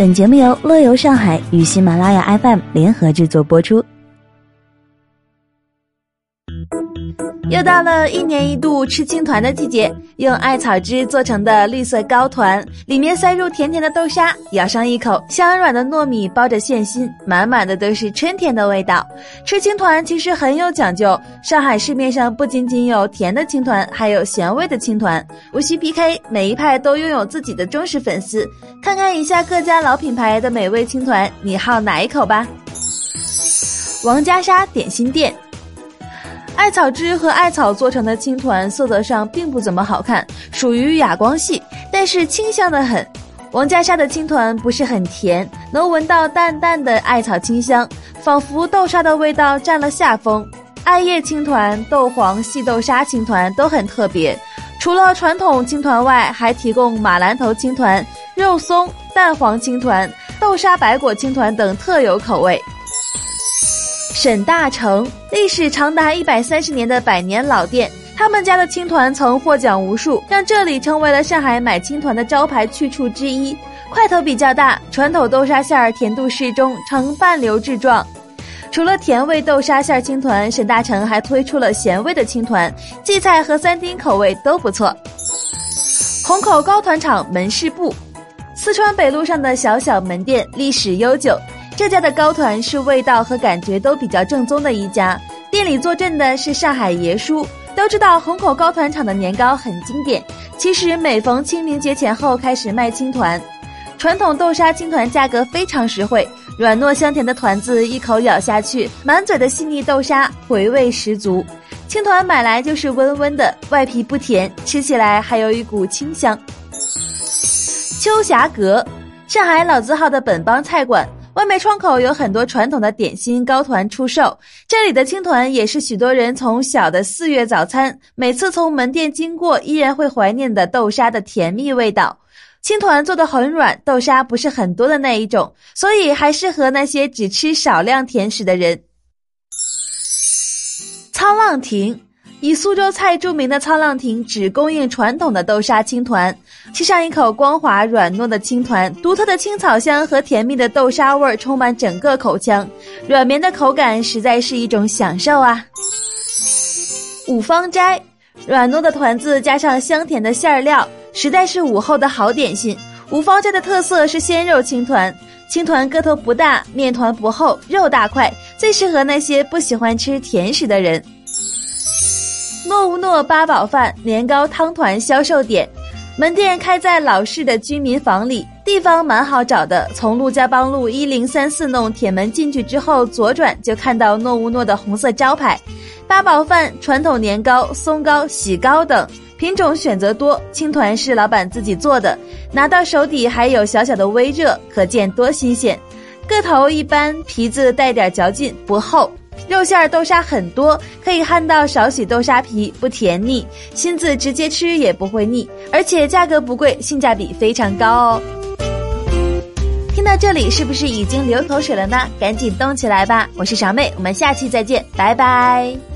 本节目由乐游上海与喜马拉雅 FM 联合制作播出。又到了一年一度吃青团的季节，用艾草汁做成的绿色糕团，里面塞入甜甜的豆沙，咬上一口，香软的糯米包着馅心，满满的都是春天的味道。吃青团其实很有讲究，上海市面上不仅仅有甜的青团，还有咸味的青团，无需 PK，每一派都拥有自己的忠实粉丝。看看以下各家老品牌的美味青团，你好哪一口吧？王家沙点心店。艾草汁和艾草做成的青团，色泽上并不怎么好看，属于哑光系，但是清香的很。王家沙的青团不是很甜，能闻到淡淡的艾草清香，仿佛豆沙的味道占了下风。艾叶青团、豆黄细豆沙青团都很特别，除了传统青团外，还提供马兰头青团、肉松、蛋黄青团、豆沙白果青团等特有口味。沈大成历史长达一百三十年的百年老店，他们家的青团曾获奖无数，让这里成为了上海买青团的招牌去处之一。块头比较大，传统豆沙馅儿甜度适中，呈半流质状。除了甜味豆沙馅青团，沈大成还推出了咸味的青团，荠菜和三丁口味都不错。虹口糕团厂门市部，四川北路上的小小门店，历史悠久。这家的糕团是味道和感觉都比较正宗的一家，店里坐镇的是上海爷叔。都知道虹口糕团厂的年糕很经典，其实每逢清明节前后开始卖青团，传统豆沙青团价格非常实惠，软糯香甜的团子一口咬下去，满嘴的细腻豆沙，回味十足。青团买来就是温温的，外皮不甜，吃起来还有一股清香。秋霞阁，上海老字号的本帮菜馆。外卖窗口有很多传统的点心糕团出售，这里的青团也是许多人从小的四月早餐，每次从门店经过依然会怀念的豆沙的甜蜜味道。青团做的很软，豆沙不是很多的那一种，所以还适合那些只吃少量甜食的人。沧浪亭。以苏州菜著名的沧浪亭只供应传统的豆沙青团，吃上一口光滑软糯的青团，独特的青草香和甜蜜的豆沙味儿充满整个口腔，软绵的口感实在是一种享受啊！五芳斋，软糯的团子加上香甜的馅料，实在是午后的好点心。五芳斋的特色是鲜肉青团，青团个头不大，面团不厚，肉大块，最适合那些不喜欢吃甜食的人。诺乌诺八宝饭年糕汤团销售点，门店开在老式的居民房里，地方蛮好找的。从陆家浜路一零三四弄铁门进去之后，左转就看到诺乌诺的红色招牌。八宝饭、传统年糕、松糕、喜糕等品种选择多，青团是老板自己做的，拿到手底还有小小的微热，可见多新鲜。个头一般，皮子带点嚼劲，不厚。肉馅儿豆沙很多，可以看到少许豆沙皮，不甜腻。亲自直接吃也不会腻，而且价格不贵，性价比非常高哦。听到这里，是不是已经流口水了呢？赶紧动起来吧！我是小妹，我们下期再见，拜拜。